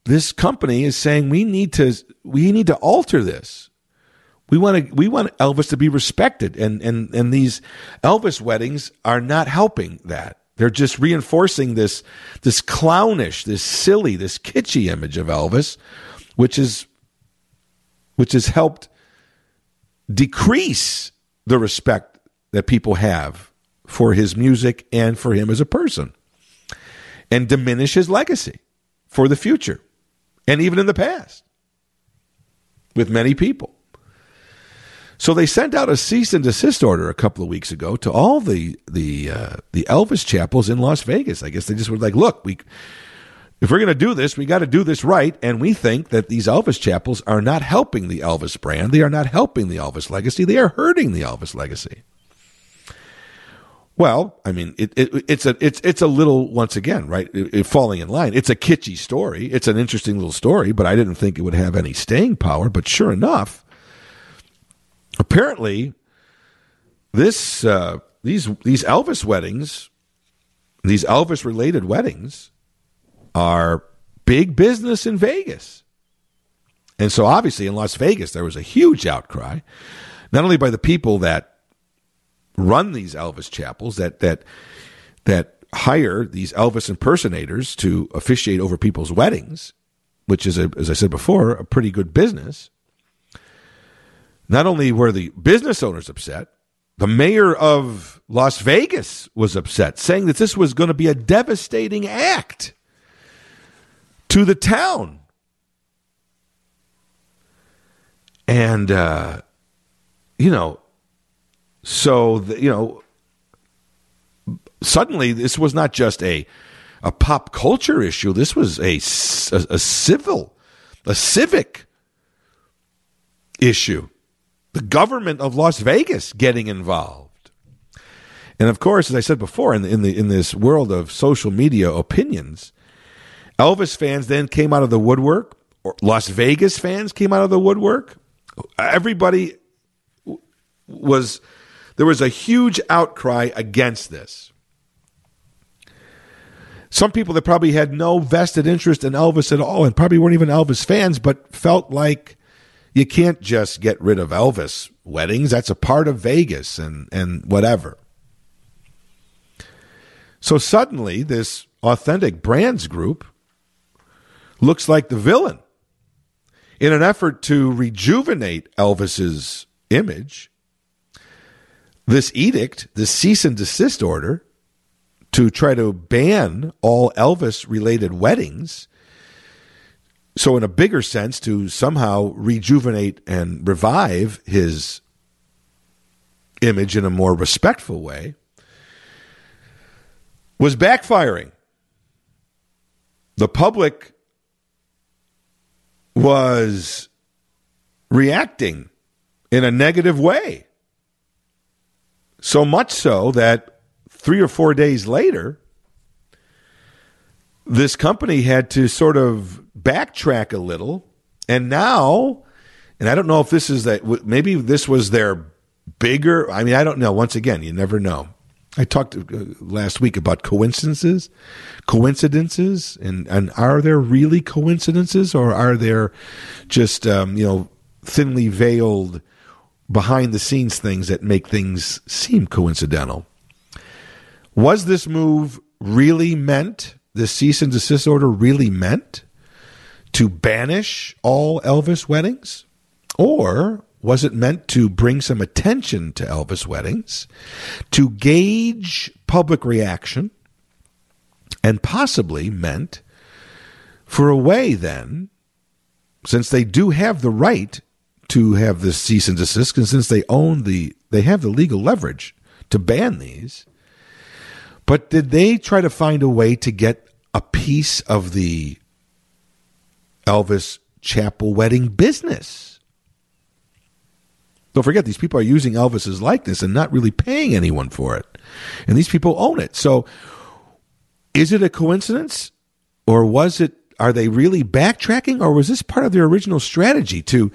this company is saying we need to, we need to alter this. We want to, we want Elvis to be respected. And, and, and these Elvis weddings are not helping that. They're just reinforcing this, this clownish, this silly, this kitschy image of Elvis, which is, which has helped decrease the respect that people have for his music and for him as a person and diminish his legacy for the future and even in the past with many people. So they sent out a cease and desist order a couple of weeks ago to all the the uh, the Elvis chapels in Las Vegas. I guess they just were like, "Look, we if we're going to do this, we got to do this right. And we think that these Elvis chapels are not helping the Elvis brand. They are not helping the Elvis legacy. They are hurting the Elvis legacy. Well, I mean, it, it, it's a it's it's a little once again, right? It, falling in line. It's a kitschy story. It's an interesting little story, but I didn't think it would have any staying power. But sure enough, apparently, this uh, these these Elvis weddings, these Elvis related weddings, are big business in Vegas. And so obviously in Las Vegas, there was a huge outcry, not only by the people that run these Elvis chapels, that, that, that hire these Elvis impersonators to officiate over people's weddings, which is, a, as I said before, a pretty good business. Not only were the business owners upset, the mayor of Las Vegas was upset, saying that this was going to be a devastating act to the town. And, uh, you know, so, the, you know, suddenly this was not just a, a pop culture issue. This was a, a, a civil, a civic issue the government of Las Vegas getting involved. And of course, as I said before, in the, in, the, in this world of social media opinions, Elvis fans then came out of the woodwork. Or Las Vegas fans came out of the woodwork. Everybody was there was a huge outcry against this. Some people that probably had no vested interest in Elvis at all and probably weren't even Elvis fans, but felt like you can't just get rid of Elvis weddings. That's a part of Vegas and, and whatever. So suddenly, this authentic brands group looks like the villain. In an effort to rejuvenate Elvis's image, this edict, this cease and desist order to try to ban all Elvis related weddings, so, in a bigger sense, to somehow rejuvenate and revive his image in a more respectful way, was backfiring. The public was reacting in a negative way. So much so that three or four days later, this company had to sort of backtrack a little. And now, and I don't know if this is that, maybe this was their bigger, I mean, I don't know. Once again, you never know. I talked uh, last week about coincidences, coincidences, and, and are there really coincidences or are there just, um, you know, thinly veiled behind the scenes things that make things seem coincidental? Was this move really meant the cease and desist order really meant to banish all Elvis weddings? Or was it meant to bring some attention to Elvis weddings, to gauge public reaction, and possibly meant for a way then, since they do have the right to have this cease and desist, and since they own the, they have the legal leverage to ban these, but did they try to find a way to get a piece of the Elvis chapel wedding business? Don't forget, these people are using Elvis's likeness and not really paying anyone for it. And these people own it. So is it a coincidence? Or was it are they really backtracking or was this part of their original strategy to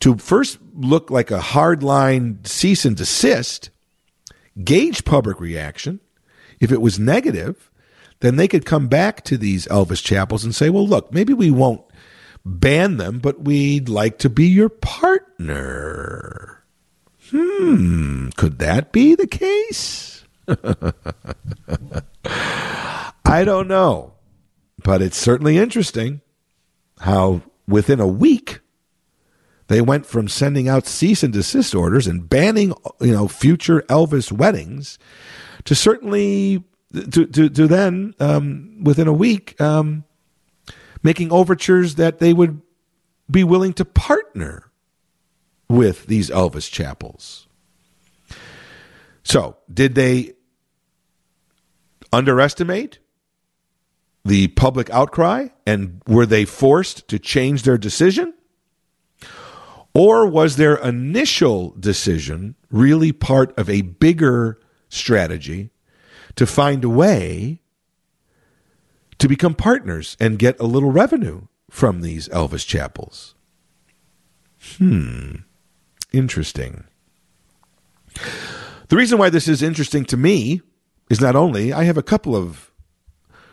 to first look like a hardline cease and desist, gauge public reaction, if it was negative, then they could come back to these Elvis chapels and say, well, look, maybe we won't ban them, but we'd like to be your partner. Hmm, could that be the case? I don't know, but it's certainly interesting how within a week they went from sending out cease and desist orders and banning, you know, future Elvis weddings to certainly to to, to then um, within a week um, making overtures that they would be willing to partner with these Elvis chapels. So, did they underestimate the public outcry and were they forced to change their decision? Or was their initial decision really part of a bigger strategy to find a way to become partners and get a little revenue from these Elvis chapels. Hmm. Interesting. The reason why this is interesting to me is not only I have a couple of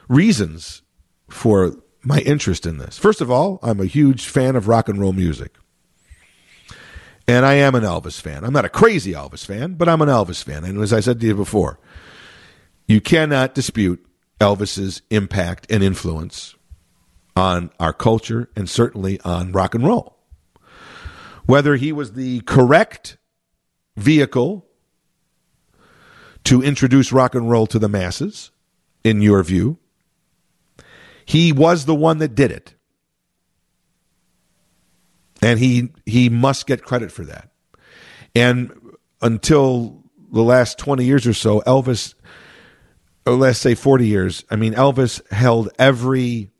reasons for my interest in this. First of all, I'm a huge fan of rock and roll music. And I am an Elvis fan. I'm not a crazy Elvis fan, but I'm an Elvis fan. And as I said to you before, you cannot dispute Elvis's impact and influence on our culture and certainly on rock and roll. whether he was the correct vehicle to introduce rock and roll to the masses, in your view. He was the one that did it. And he he must get credit for that. And until the last 20 years or so, Elvis or let's say 40 years, I mean Elvis held every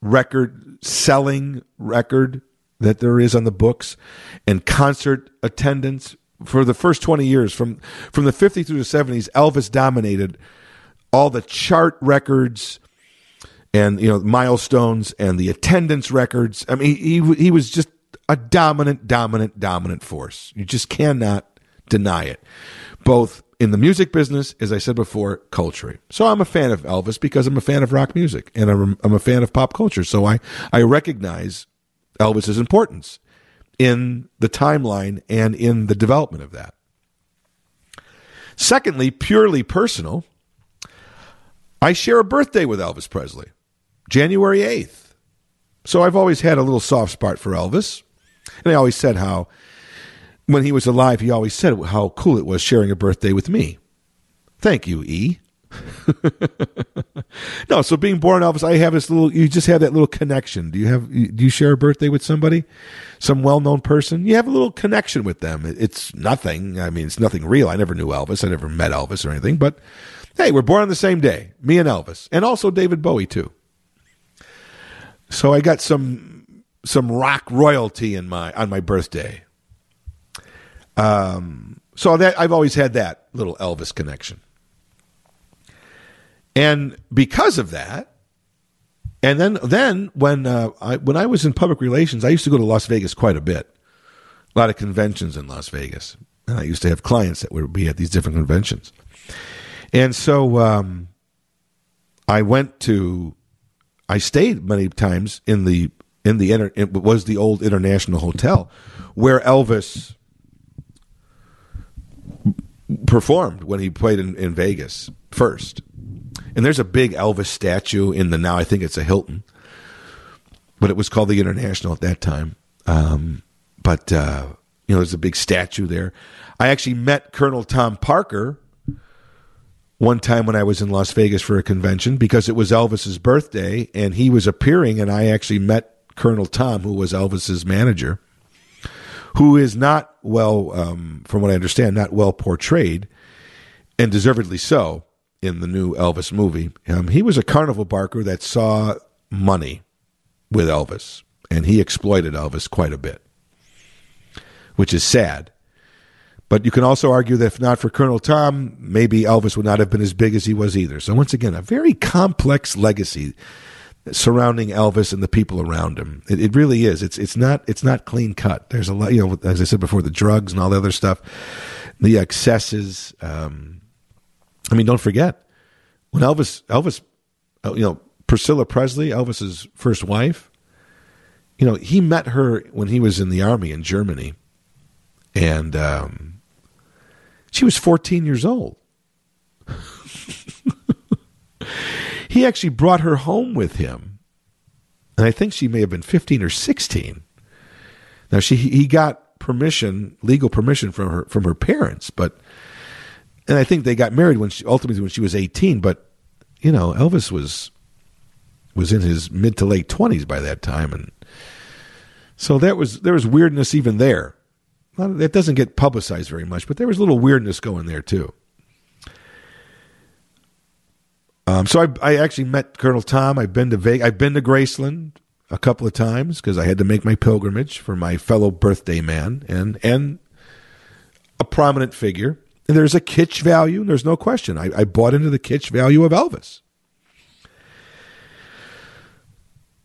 record selling record that there is on the books and concert attendance for the first 20 years. From from the 50s through the 70s Elvis dominated all the chart records and you know milestones and the attendance records. I mean he he was just a dominant dominant dominant force. You just cannot deny it. Both in the music business as I said before culture so I'm a fan of Elvis because I'm a fan of rock music and I'm, I'm a fan of pop culture so I I recognize Elvis's importance in the timeline and in the development of that. Secondly, purely personal, I share a birthday with Elvis Presley, January 8th. So I've always had a little soft spot for Elvis. And I always said how, when he was alive, he always said how cool it was sharing a birthday with me. Thank you, E. no, so being born Elvis, I have this little. You just have that little connection. Do you have? Do you share a birthday with somebody, some well-known person? You have a little connection with them. It's nothing. I mean, it's nothing real. I never knew Elvis. I never met Elvis or anything. But hey, we're born on the same day. Me and Elvis, and also David Bowie too. So I got some some rock royalty in my on my birthday. Um, so that I've always had that little Elvis connection. And because of that, and then then when uh, I when I was in public relations, I used to go to Las Vegas quite a bit. A lot of conventions in Las Vegas, and I used to have clients that would be at these different conventions. And so um, I went to, I stayed many times in the in the it was the old International Hotel, where Elvis performed when he played in, in Vegas first. And there's a big Elvis statue in the now, I think it's a Hilton, but it was called the International at that time. Um, but, uh, you know, there's a big statue there. I actually met Colonel Tom Parker one time when I was in Las Vegas for a convention because it was Elvis's birthday and he was appearing, and I actually met Colonel Tom, who was Elvis's manager, who is not well, um, from what I understand, not well portrayed, and deservedly so in the new Elvis movie. Um, he was a carnival barker that saw money with Elvis, and he exploited Elvis quite a bit, which is sad. But you can also argue that if not for Colonel Tom, maybe Elvis would not have been as big as he was either. So once again, a very complex legacy surrounding Elvis and the people around him. It, it, really is. It's it's not it's not clean cut. There's a lot, you know, as I said before, the drugs and all the other stuff, the excesses. Um, I mean, don't forget when Elvis, Elvis, uh, you know, Priscilla Presley, Elvis's first wife. You know, he met her when he was in the army in Germany, and um, she was 14 years old. he actually brought her home with him, and I think she may have been 15 or 16. Now she he got permission, legal permission from her from her parents, but and I think they got married when she ultimately when she was 18. But you know, Elvis was was in his mid to late 20s by that time, and so that was there was weirdness even there. That doesn't get publicized very much, but there was a little weirdness going there too. Um, so I, I actually met Colonel Tom. I've been to Vegas. I've been to Graceland a couple of times because I had to make my pilgrimage for my fellow birthday man and and a prominent figure. And there's a kitsch value. There's no question. I, I bought into the kitsch value of Elvis.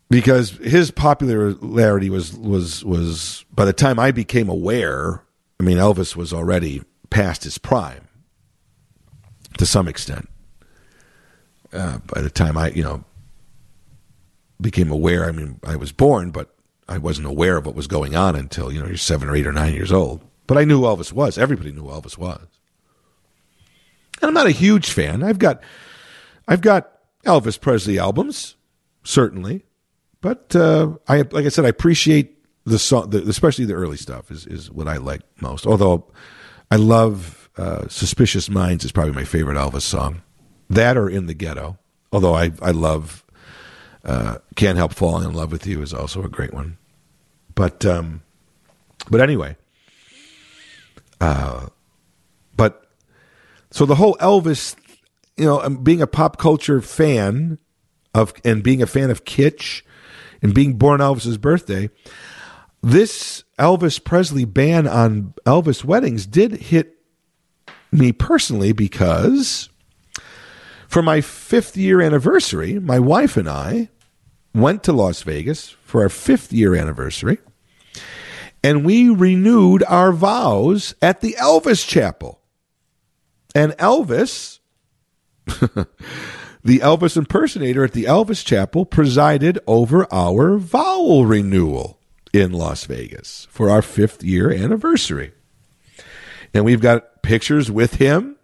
Because his popularity was was was by the time I became aware, I mean Elvis was already past his prime to some extent. Uh, by the time I, you know, became aware, I mean, I was born, but I wasn't aware of what was going on until, you know, you're seven or eight or nine years old. But I knew Elvis was. Everybody knew Elvis was. And I'm not a huge fan. I've got I've got Elvis Presley albums, certainly. But uh, I like I said, I appreciate the song, the, especially the early stuff, is is what I like most. Although I love uh, "Suspicious Minds" is probably my favorite Elvis song. That or "In the Ghetto." Although I I love uh, "Can't Help Falling in Love with You" is also a great one. But um, but anyway, uh, but so the whole Elvis, you know, um, being a pop culture fan of and being a fan of kitsch and being born Elvis's birthday, this Elvis Presley ban on Elvis weddings did hit me personally because for my fifth year anniversary, my wife and I went to Las Vegas for our fifth year anniversary and we renewed our vows at the Elvis Chapel. And Elvis, the Elvis impersonator at the Elvis Chapel, presided over our vow renewal in Las Vegas for our fifth year anniversary. And we've got pictures with him.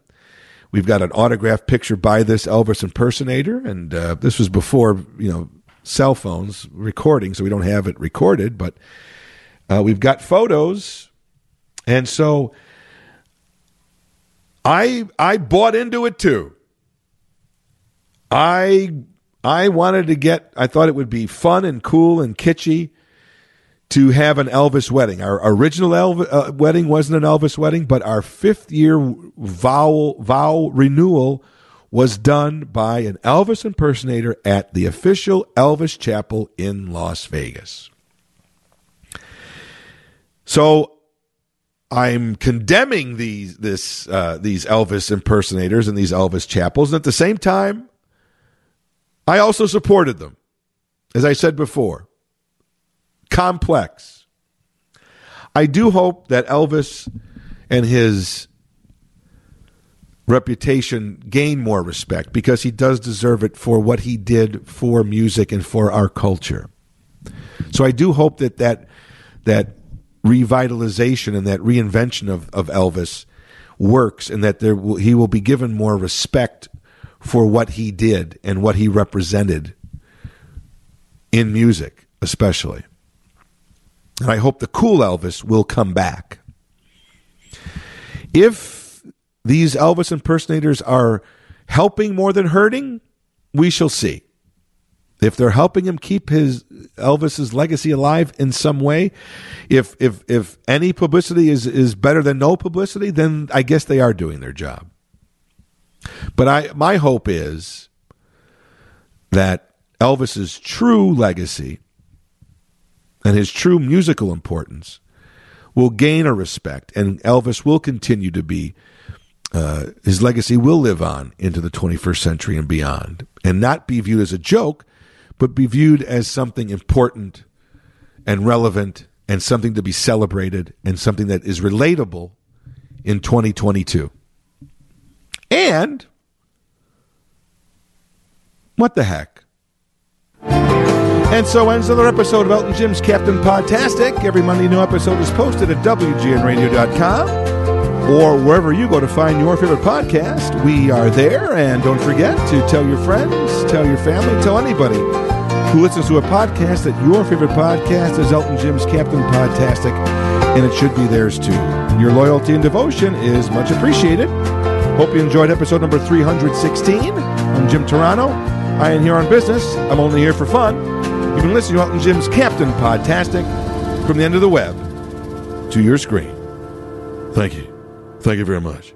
We've got an autographed picture by this Elvis impersonator, and uh, this was before you know cell phones recording, so we don't have it recorded. But uh, we've got photos, and so I I bought into it too. I I wanted to get. I thought it would be fun and cool and kitschy to have an Elvis wedding. Our original Elvis, uh, wedding wasn't an Elvis wedding, but our fifth year vow vow renewal was done by an Elvis impersonator at the official Elvis Chapel in Las Vegas. So I'm condemning these this uh, these Elvis impersonators and these Elvis chapels, and at the same time, I also supported them. As I said before, complex. I do hope that Elvis and his reputation gain more respect because he does deserve it for what he did for music and for our culture. So I do hope that that that revitalization and that reinvention of, of Elvis works and that there will, he will be given more respect for what he did and what he represented in music especially. And I hope the cool Elvis will come back. If these Elvis impersonators are helping more than hurting, we shall see. If they're helping him keep his Elvis's legacy alive in some way, if if if any publicity is is better than no publicity, then I guess they are doing their job. But I my hope is that Elvis's true legacy and his true musical importance will gain a respect, and Elvis will continue to be. Uh, his legacy will live on into the 21st century and beyond, and not be viewed as a joke, but be viewed as something important and relevant and something to be celebrated and something that is relatable in 2022. And what the heck? And so ends another episode of Elton Jim's Captain Podtastic. Every Monday, new episode is posted at WGNRadio.com or wherever you go to find your favorite podcast. We are there. And don't forget to tell your friends, tell your family, tell anybody who listens to a podcast that your favorite podcast is Elton Jim's Captain Podtastic, and it should be theirs too. Your loyalty and devotion is much appreciated. Hope you enjoyed episode number 316. I'm Jim Turano. I am here on business. I'm only here for fun. You've been listening to Elton Jim's Captain Podtastic from the end of the web to your screen. Thank you. Thank you very much.